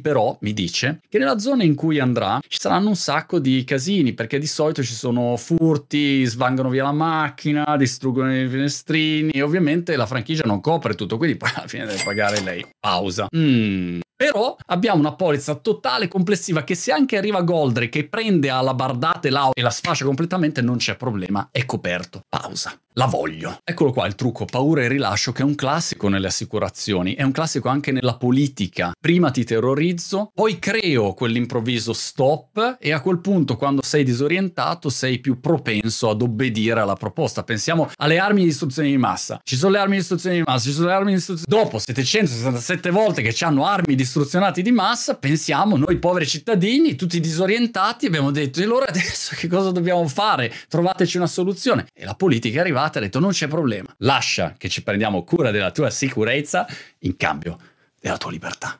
Però mi dice che nella zona in cui andrà ci saranno un sacco di casini perché di solito ci sono furti, svangano via la macchina, distruggono i finestrini e ovviamente la franchigia non copre tutto, quindi poi alla fine deve pagare lei. Pausa. Mm, però abbiamo una polizza totale complessiva che se anche arriva Goldre che prende alla bardate l'auto e la sfascia completamente non c'è problema, è coperto. Pausa. La voglio. Eccolo qua il trucco paura e rilascio che è un classico nelle assicurazioni, è un classico anche nella politica. Prima ti terrorizzo, poi creo quell'improvviso stop e a quel punto quando sei disorientato sei più propenso ad obbedire alla proposta. Pensiamo alle armi di distruzione di massa. Ci sono le armi di distruzione di massa, ci sono le armi di distruzione... Dopo 767 volte che ci hanno armi distruzionati di massa, pensiamo noi poveri cittadini, tutti disorientati, abbiamo detto e allora adesso che cosa dobbiamo fare? Trovateci una soluzione. E la politica è arrivata e ha detto non c'è problema, lascia che ci prendiamo cura della tua sicurezza in cambio della tua libertà.